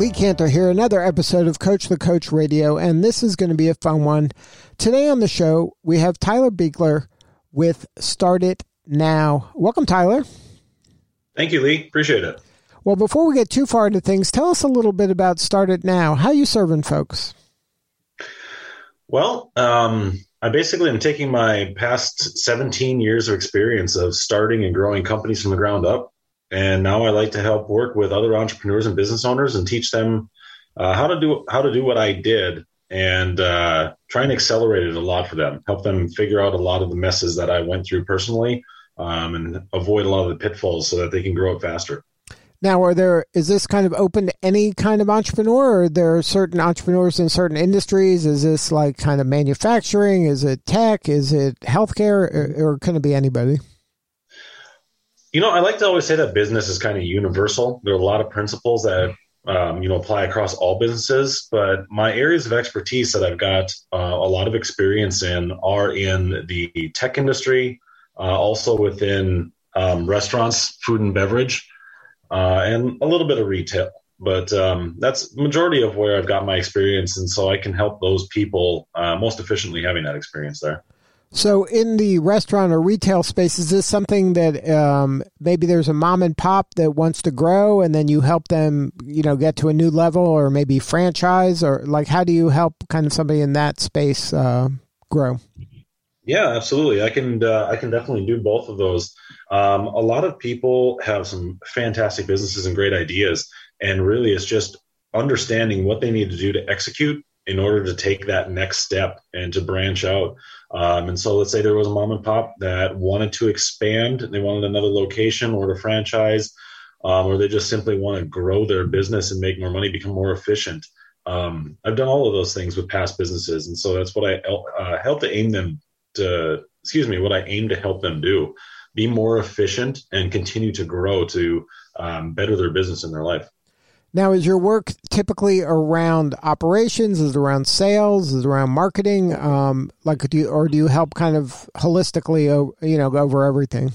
Lee Kantor here, another episode of Coach the Coach Radio, and this is going to be a fun one. Today on the show, we have Tyler Buechler with Start It Now. Welcome, Tyler. Thank you, Lee. Appreciate it. Well, before we get too far into things, tell us a little bit about Start It Now. How you serving folks? Well, um, I basically am taking my past 17 years of experience of starting and growing companies from the ground up and now I like to help work with other entrepreneurs and business owners and teach them uh, how to do how to do what I did and uh, try and accelerate it a lot for them. Help them figure out a lot of the messes that I went through personally, um, and avoid a lot of the pitfalls so that they can grow up faster. Now, are there is this kind of open to any kind of entrepreneur? Or are there certain entrepreneurs in certain industries? Is this like kind of manufacturing? Is it tech? Is it healthcare? Or, or can it be anybody? You know, I like to always say that business is kind of universal. There are a lot of principles that um, you know apply across all businesses, but my areas of expertise that I've got uh, a lot of experience in are in the tech industry, uh, also within um, restaurants, food and beverage, uh, and a little bit of retail. But um, that's majority of where I've got my experience, and so I can help those people uh, most efficiently having that experience there. So, in the restaurant or retail space, is this something that um, maybe there's a mom and pop that wants to grow, and then you help them, you know, get to a new level, or maybe franchise, or like how do you help kind of somebody in that space uh, grow? Yeah, absolutely. I can uh, I can definitely do both of those. Um, a lot of people have some fantastic businesses and great ideas, and really, it's just understanding what they need to do to execute in order to take that next step and to branch out. Um, and so let's say there was a mom and pop that wanted to expand, they wanted another location or to franchise, um, or they just simply want to grow their business and make more money, become more efficient. Um, I've done all of those things with past businesses. And so that's what I uh, help to aim them to, excuse me, what I aim to help them do be more efficient and continue to grow to um, better their business in their life. Now, is your work typically around operations? Is it around sales? Is it around marketing? Um, like, do you, or do you help kind of holistically, you know, over everything?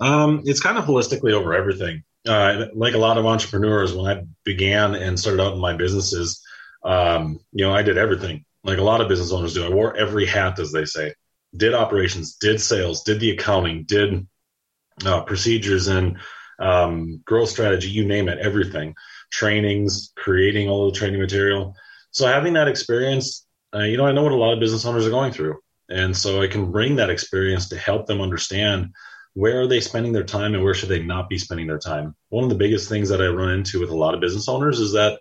Um, it's kind of holistically over everything. Uh, like a lot of entrepreneurs, when I began and started out in my businesses, um, you know, I did everything. Like a lot of business owners do. I wore every hat, as they say. Did operations, did sales, did the accounting, did uh, procedures and um, growth strategy, you name it, everything, trainings, creating all the training material. So having that experience, uh, you know, I know what a lot of business owners are going through. And so I can bring that experience to help them understand where are they spending their time and where should they not be spending their time. One of the biggest things that I run into with a lot of business owners is that,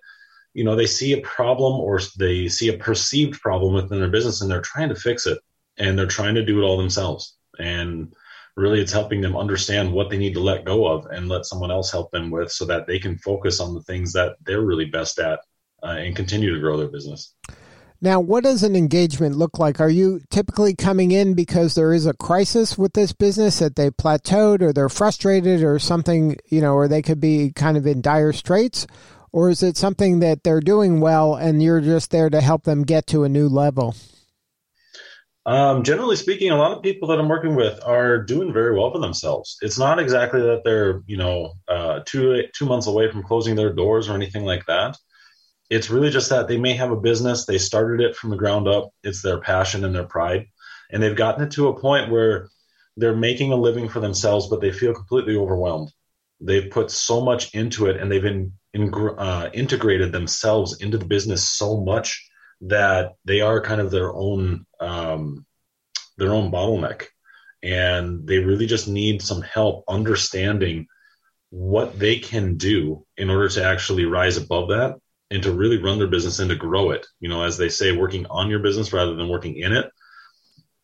you know, they see a problem or they see a perceived problem within their business and they're trying to fix it and they're trying to do it all themselves. And really it's helping them understand what they need to let go of and let someone else help them with so that they can focus on the things that they're really best at uh, and continue to grow their business. Now what does an engagement look like? Are you typically coming in because there is a crisis with this business that they plateaued or they're frustrated or something you know or they could be kind of in dire straits? Or is it something that they're doing well and you're just there to help them get to a new level um, generally speaking, a lot of people that I'm working with are doing very well for themselves. It's not exactly that they're, you know, uh, two two months away from closing their doors or anything like that. It's really just that they may have a business, they started it from the ground up. It's their passion and their pride, and they've gotten it to a point where they're making a living for themselves, but they feel completely overwhelmed. They've put so much into it, and they've in, in, uh, integrated themselves into the business so much that they are kind of their own um, their own bottleneck, and they really just need some help understanding what they can do in order to actually rise above that and to really run their business and to grow it. You know, as they say, working on your business rather than working in it.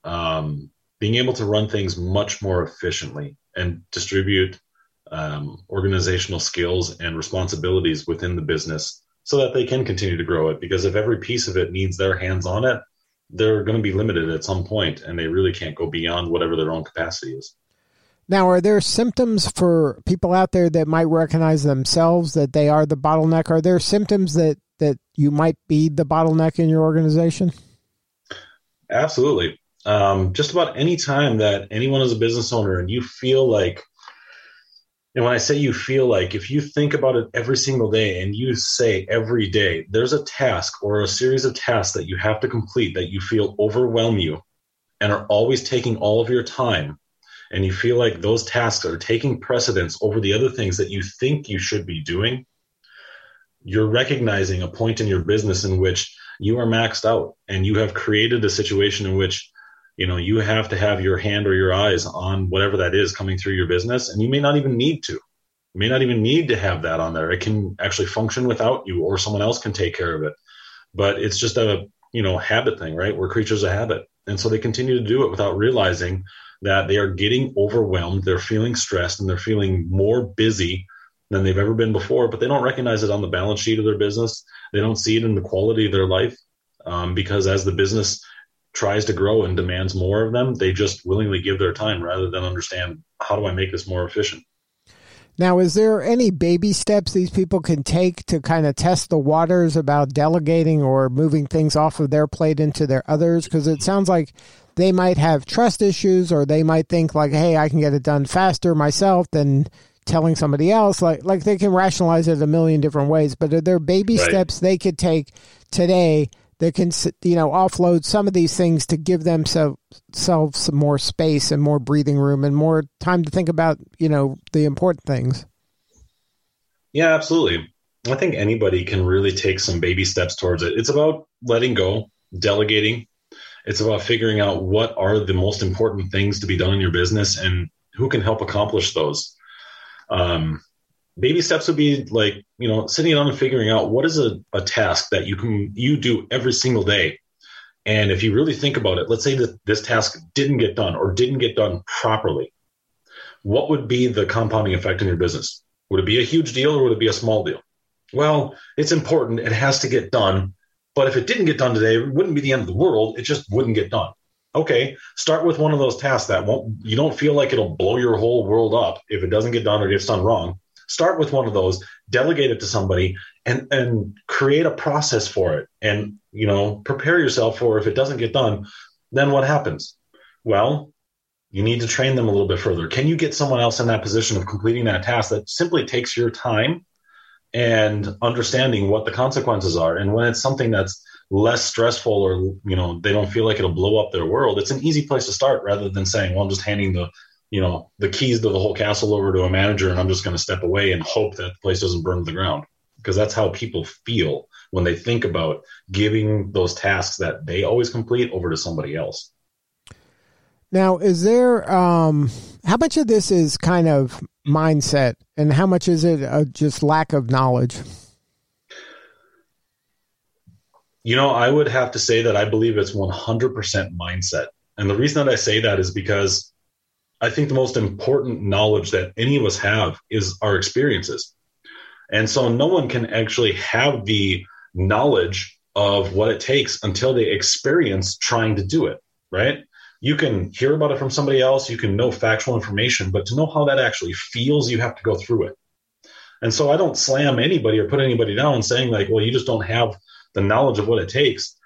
Um, being able to run things much more efficiently and distribute um, organizational skills and responsibilities within the business so that they can continue to grow it. Because if every piece of it needs their hands on it, they're going to be limited at some point and they really can't go beyond whatever their own capacity is. Now, are there symptoms for people out there that might recognize themselves that they are the bottleneck? Are there symptoms that that you might be the bottleneck in your organization? Absolutely. Um, just about any time that anyone is a business owner and you feel like, and when I say you feel like, if you think about it every single day and you say every day, there's a task or a series of tasks that you have to complete that you feel overwhelm you and are always taking all of your time, and you feel like those tasks are taking precedence over the other things that you think you should be doing, you're recognizing a point in your business in which you are maxed out and you have created a situation in which you know you have to have your hand or your eyes on whatever that is coming through your business and you may not even need to. You may not even need to have that on there. It can actually function without you or someone else can take care of it. But it's just a you know habit thing right? We're creatures of habit. And so they continue to do it without realizing that they are getting overwhelmed they're feeling stressed and they're feeling more busy than they've ever been before, but they don't recognize it on the balance sheet of their business. They don't see it in the quality of their life um, because as the business tries to grow and demands more of them, they just willingly give their time rather than understand how do I make this more efficient. Now, is there any baby steps these people can take to kind of test the waters about delegating or moving things off of their plate into their others? Because it sounds like they might have trust issues or they might think like, hey, I can get it done faster myself than telling somebody else like like they can rationalize it a million different ways but are there baby right. steps they could take today that can you know offload some of these things to give themselves some more space and more breathing room and more time to think about you know the important things. Yeah absolutely. I think anybody can really take some baby steps towards it. It's about letting go delegating. It's about figuring out what are the most important things to be done in your business and who can help accomplish those. Um, baby steps would be like you know sitting down and figuring out what is a, a task that you can you do every single day. And if you really think about it let's say that this task didn't get done or didn't get done properly what would be the compounding effect in your business? Would it be a huge deal or would it be a small deal? Well it's important. It has to get done. But if it didn't get done today it wouldn't be the end of the world. It just wouldn't get done. Okay start with one of those tasks that won't you don't feel like it'll blow your whole world up if it doesn't get done or gets done wrong start with one of those delegate it to somebody and and create a process for it. And you know prepare yourself for if it doesn't get done then what happens? Well you need to train them a little bit further. Can you get someone else in that position of completing that task that simply takes your time and understanding what the consequences are? And when it's something that's less stressful or you know they don't feel like it'll blow up their world it's an easy place to start rather than saying well i'm just handing the you know the keys to the whole castle over to a manager and i'm just going to step away and hope that the place doesn't burn to the ground. Because that's how people feel when they think about giving those tasks that they always complete over to somebody else. Now is there um how much of this is kind of mindset and how much is it uh, just lack of knowledge? You know, I would have to say that I believe it's 100% mindset. And the reason that I say that is because I think the most important knowledge that any of us have is our experiences. And so no one can actually have the knowledge of what it takes until they experience trying to do it, right? You can hear about it from somebody else, you can know factual information, but to know how that actually feels, you have to go through it. And so I don't slam anybody or put anybody down saying, like, well, you just don't have the knowledge of what it takes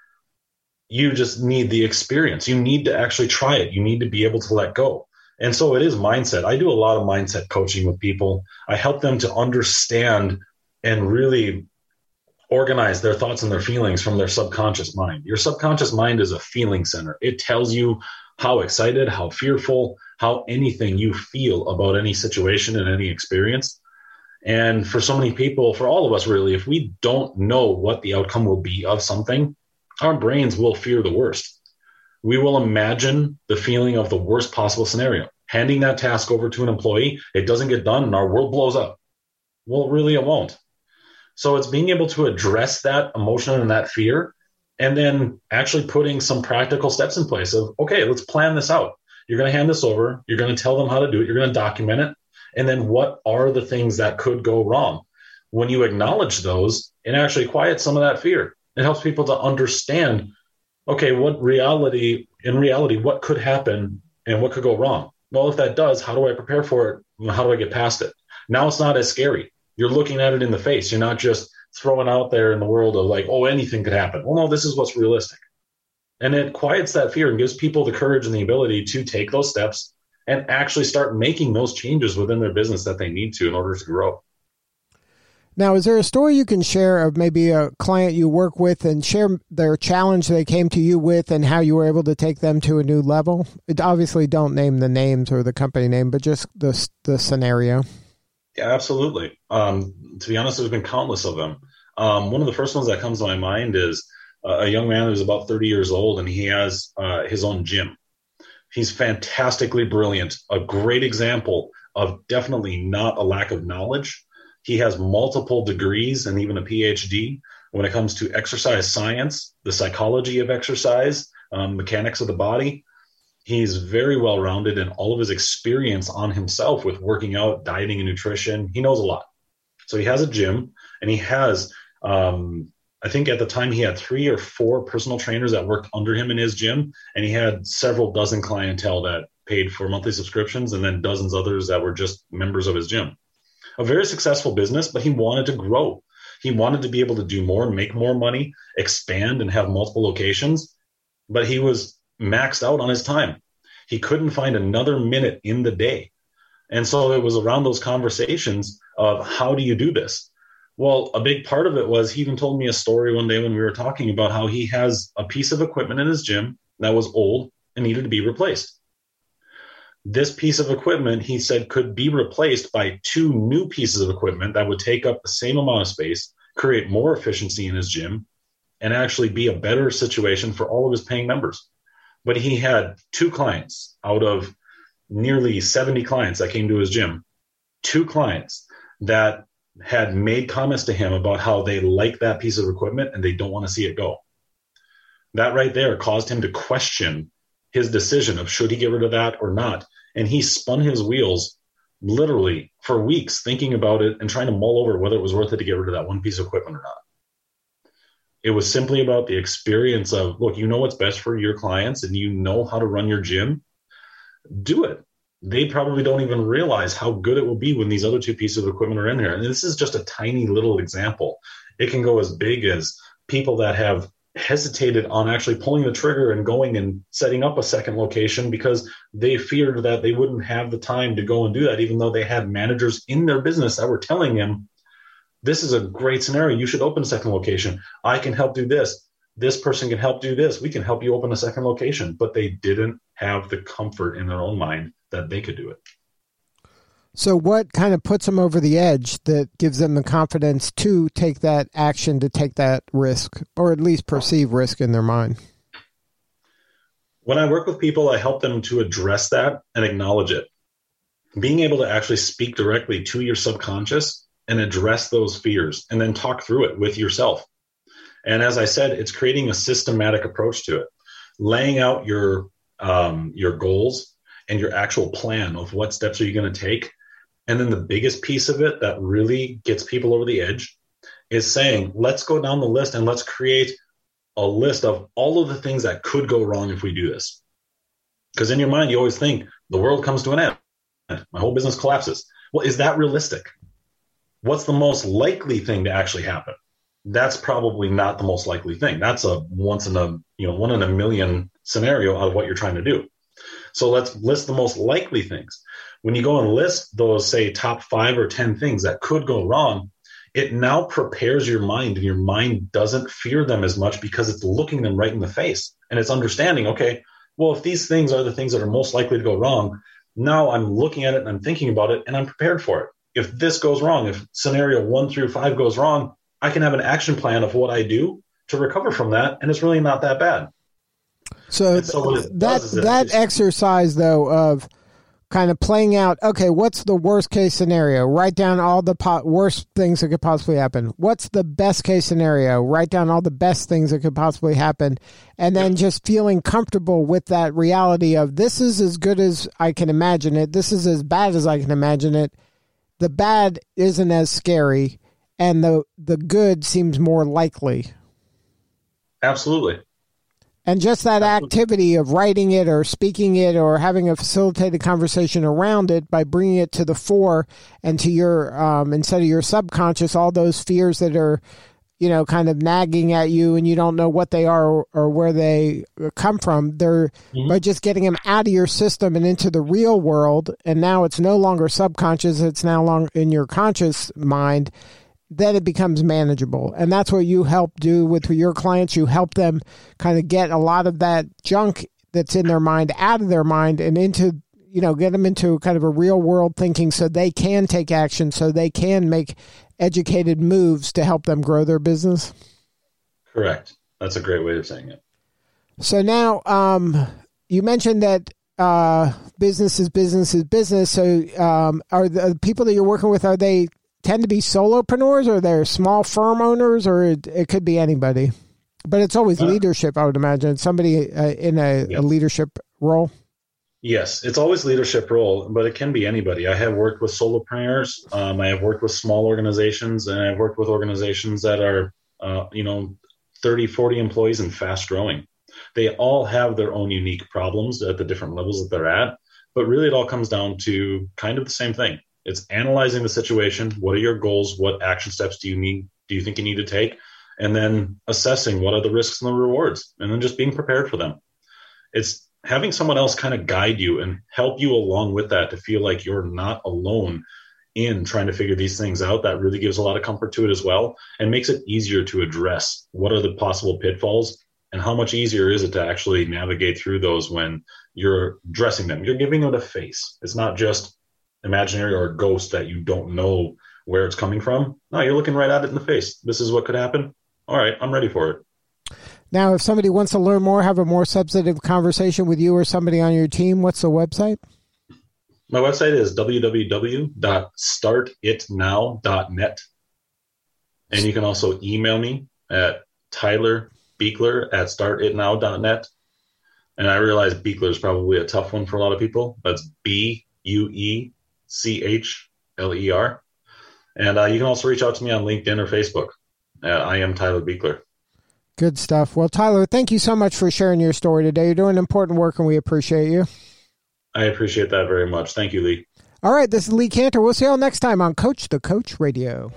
you just need the experience you need to actually try it you need to be able to let go and so it is mindset. I do a lot of mindset coaching with people. I help them to understand and really organize their thoughts and their feelings from their subconscious mind. Your subconscious mind is a feeling center. It tells you how excited how fearful how anything you feel about any situation and any experience. And for so many people, for all of us really, if we don't know what the outcome will be of something, our brains will fear the worst. We will imagine the feeling of the worst possible scenario. Handing that task over to an employee, it doesn't get done and our world blows up. Well, really, it won't. So it's being able to address that emotion and that fear and then actually putting some practical steps in place of, okay, let's plan this out. You're going to hand this over. You're going to tell them how to do it. You're going to document it And then what are the things that could go wrong? When you acknowledge those, it actually quiets some of that fear. It helps people to understand okay, what reality, in reality, what could happen and what could go wrong? Well, if that does, how do I prepare for it? How do I get past it? Now it's not as scary. You're looking at it in the face. You're not just throwing out there in the world of like, oh, anything could happen. Well, no, this is what's realistic. And it quiets that fear and gives people the courage and the ability to take those steps and actually start making those changes within their business that they need to in order to grow. Now, is there a story you can share of maybe a client you work with and share their challenge they came to you with and how you were able to take them to a new level? It obviously don't name the names or the company name, but just the the scenario. Yeah, absolutely. Um, to be honest, there's been countless of them. Um, one of the first ones that comes to my mind is uh, a young man who's about 30 years old and he has uh, his own gym. He's fantastically brilliant, a great example of definitely not a lack of knowledge he has multiple degrees and even a PhD when it comes to exercise science, the psychology of exercise, um, mechanics of the body. He's very well rounded in all of his experience on himself with working out, dieting, and nutrition. He knows a lot. So he has a gym and he has, um, I think at the time he had three or four personal trainers that worked under him in his gym, and he had several dozen clientele that paid for monthly subscriptions, and then dozens others that were just members of his gym a very successful business, but he wanted to grow. He wanted to be able to do more, make more money, expand, and have multiple locations. But he was maxed out on his time. He couldn't find another minute in the day. And so it was around those conversations of how do you do this? Well, a big part of it was he even told me a story one day when we were talking about how he has a piece of equipment in his gym that was old and needed to be replaced this piece of equipment, he said, could be replaced by two new pieces of equipment that would take up the same amount of space, create more efficiency in his gym, and actually be a better situation for all of his paying members. But he had two clients out of nearly 70 clients that came to his gym, two clients that had made comments to him about how they like that piece of equipment and they don't want to see it go. That right there caused him to question his decision of should he get rid of that or not. And he spun his wheels literally for weeks thinking about it and trying to mull over whether it was worth it to get rid of that one piece of equipment or not. It was simply about the experience of look, you know what's best for your clients and you know how to run your gym. Do it. They probably don't even realize how good it will be when these other two pieces of equipment are in here. And this is just a tiny little example. It can go as big as people that have hesitated on actually pulling the trigger and going and setting up a second location because they feared that they wouldn't have the time to go and do that, even though they had managers in their business that were telling them, This is a great scenario. You should open a second location. I can help do this. This person can help do this. We can help you open a second location. But they didn't have the comfort in their own mind that they could do it. So, what kind of puts them over the edge that gives them the confidence to take that action, to take that risk, or at least perceive risk in their mind? When I work with people, I help them to address that and acknowledge it. Being able to actually speak directly to your subconscious and address those fears and then talk through it with yourself. And as I said, it's creating a systematic approach to it, laying out your um, your goals and your actual plan of what steps are you going to take and then the biggest piece of it that really gets people over the edge is saying, let's go down the list and let's create a list of all of the things that could go wrong if we do this. Because in your mind, you always think the world comes to an end, my whole business collapses. Well, is that realistic? What's the most likely thing to actually happen? That's probably not the most likely thing. That's a once in a you know one in a million scenario out of what you're trying to do. So let's list the most likely things. When you go and list those, say, top five or 10 things that could go wrong, it now prepares your mind and your mind doesn't fear them as much because it's looking them right in the face and it's understanding, okay, well, if these things are the things that are most likely to go wrong, now I'm looking at it and I'm thinking about it and I'm prepared for it. If this goes wrong, if scenario one through five goes wrong, I can have an action plan of what I do to recover from that. And it's really not that bad. So, so that that exercise though of kind of playing out. Okay, what's the worst case scenario? Write down all the po- worst things that could possibly happen. What's the best case scenario? Write down all the best things that could possibly happen, and then just feeling comfortable with that reality of this is as good as I can imagine it. This is as bad as I can imagine it. the bad isn't as scary and the the good seems more likely. Absolutely. And just that activity of writing it or speaking it or having a facilitated conversation around it by bringing it to the fore and to your, um, instead of your subconscious, all those fears that are, you know, kind of nagging at you and you don't know what they are or, or where they come from. They're mm-hmm. by just getting them out of your system and into the real world. And now it's no longer subconscious, it's now long in your conscious mind then it becomes manageable. And that's what you help do with your clients. You help them kind of get a lot of that junk that's in their mind out of their mind and into, you know, get them into kind of a real world thinking so they can take action, so they can make educated moves to help them grow their business. Correct. That's a great way of saying it. So now, um, you mentioned that uh, business is business is business. So, um, are the people that you're working with are they tend to be solopreneurs or they're small firm owners or it, it could be anybody. But it's always uh, leadership i would imagine. Somebody uh, in a, a, leadership role? Yes it's always leadership role but it can be anybody. I have worked with solopreneurs um, i have worked with small organizations and i've worked with organizations that are uh, you know 30 40 employees and fast growing. They all have their own unique problems at the different levels that they're at but really it all comes down to kind of the same thing it's analyzing the situation. What are your goals? What action steps do you need? Do you think you need to take? And then assessing what are the risks and the rewards, and then just being prepared for them. It's having someone else kind of guide you and help you along with that to feel like you're not alone in trying to figure these things out. That really gives a lot of comfort to it as well and makes it easier to address what are the possible pitfalls and how much easier is it to actually navigate through those when you're addressing them. You're giving it a face. It's not just imaginary or a ghost that you don't know where it's coming from. No, you're looking right at it in the face. This is what could happen. All right, I'm ready for it. Now, if somebody wants to learn more, have a more substantive conversation with you or somebody on your team, what's the website? My website is www.startitnow.net. And you can also email me at Tyler Buechler at startitnow.net. And I realize Buechler is probably a tough one for a lot of people. That's B U E C H L E R. And uh, you can also reach out to me on LinkedIn or Facebook. Uh, I am Tyler Buechler. Good stuff. Well, Tyler, thank you so much for sharing your story today. You're doing important work and we appreciate you. I appreciate that very much. Thank you, Lee. All right, this is Lee Kantor. We'll see you all next time on Coach the Coach Radio.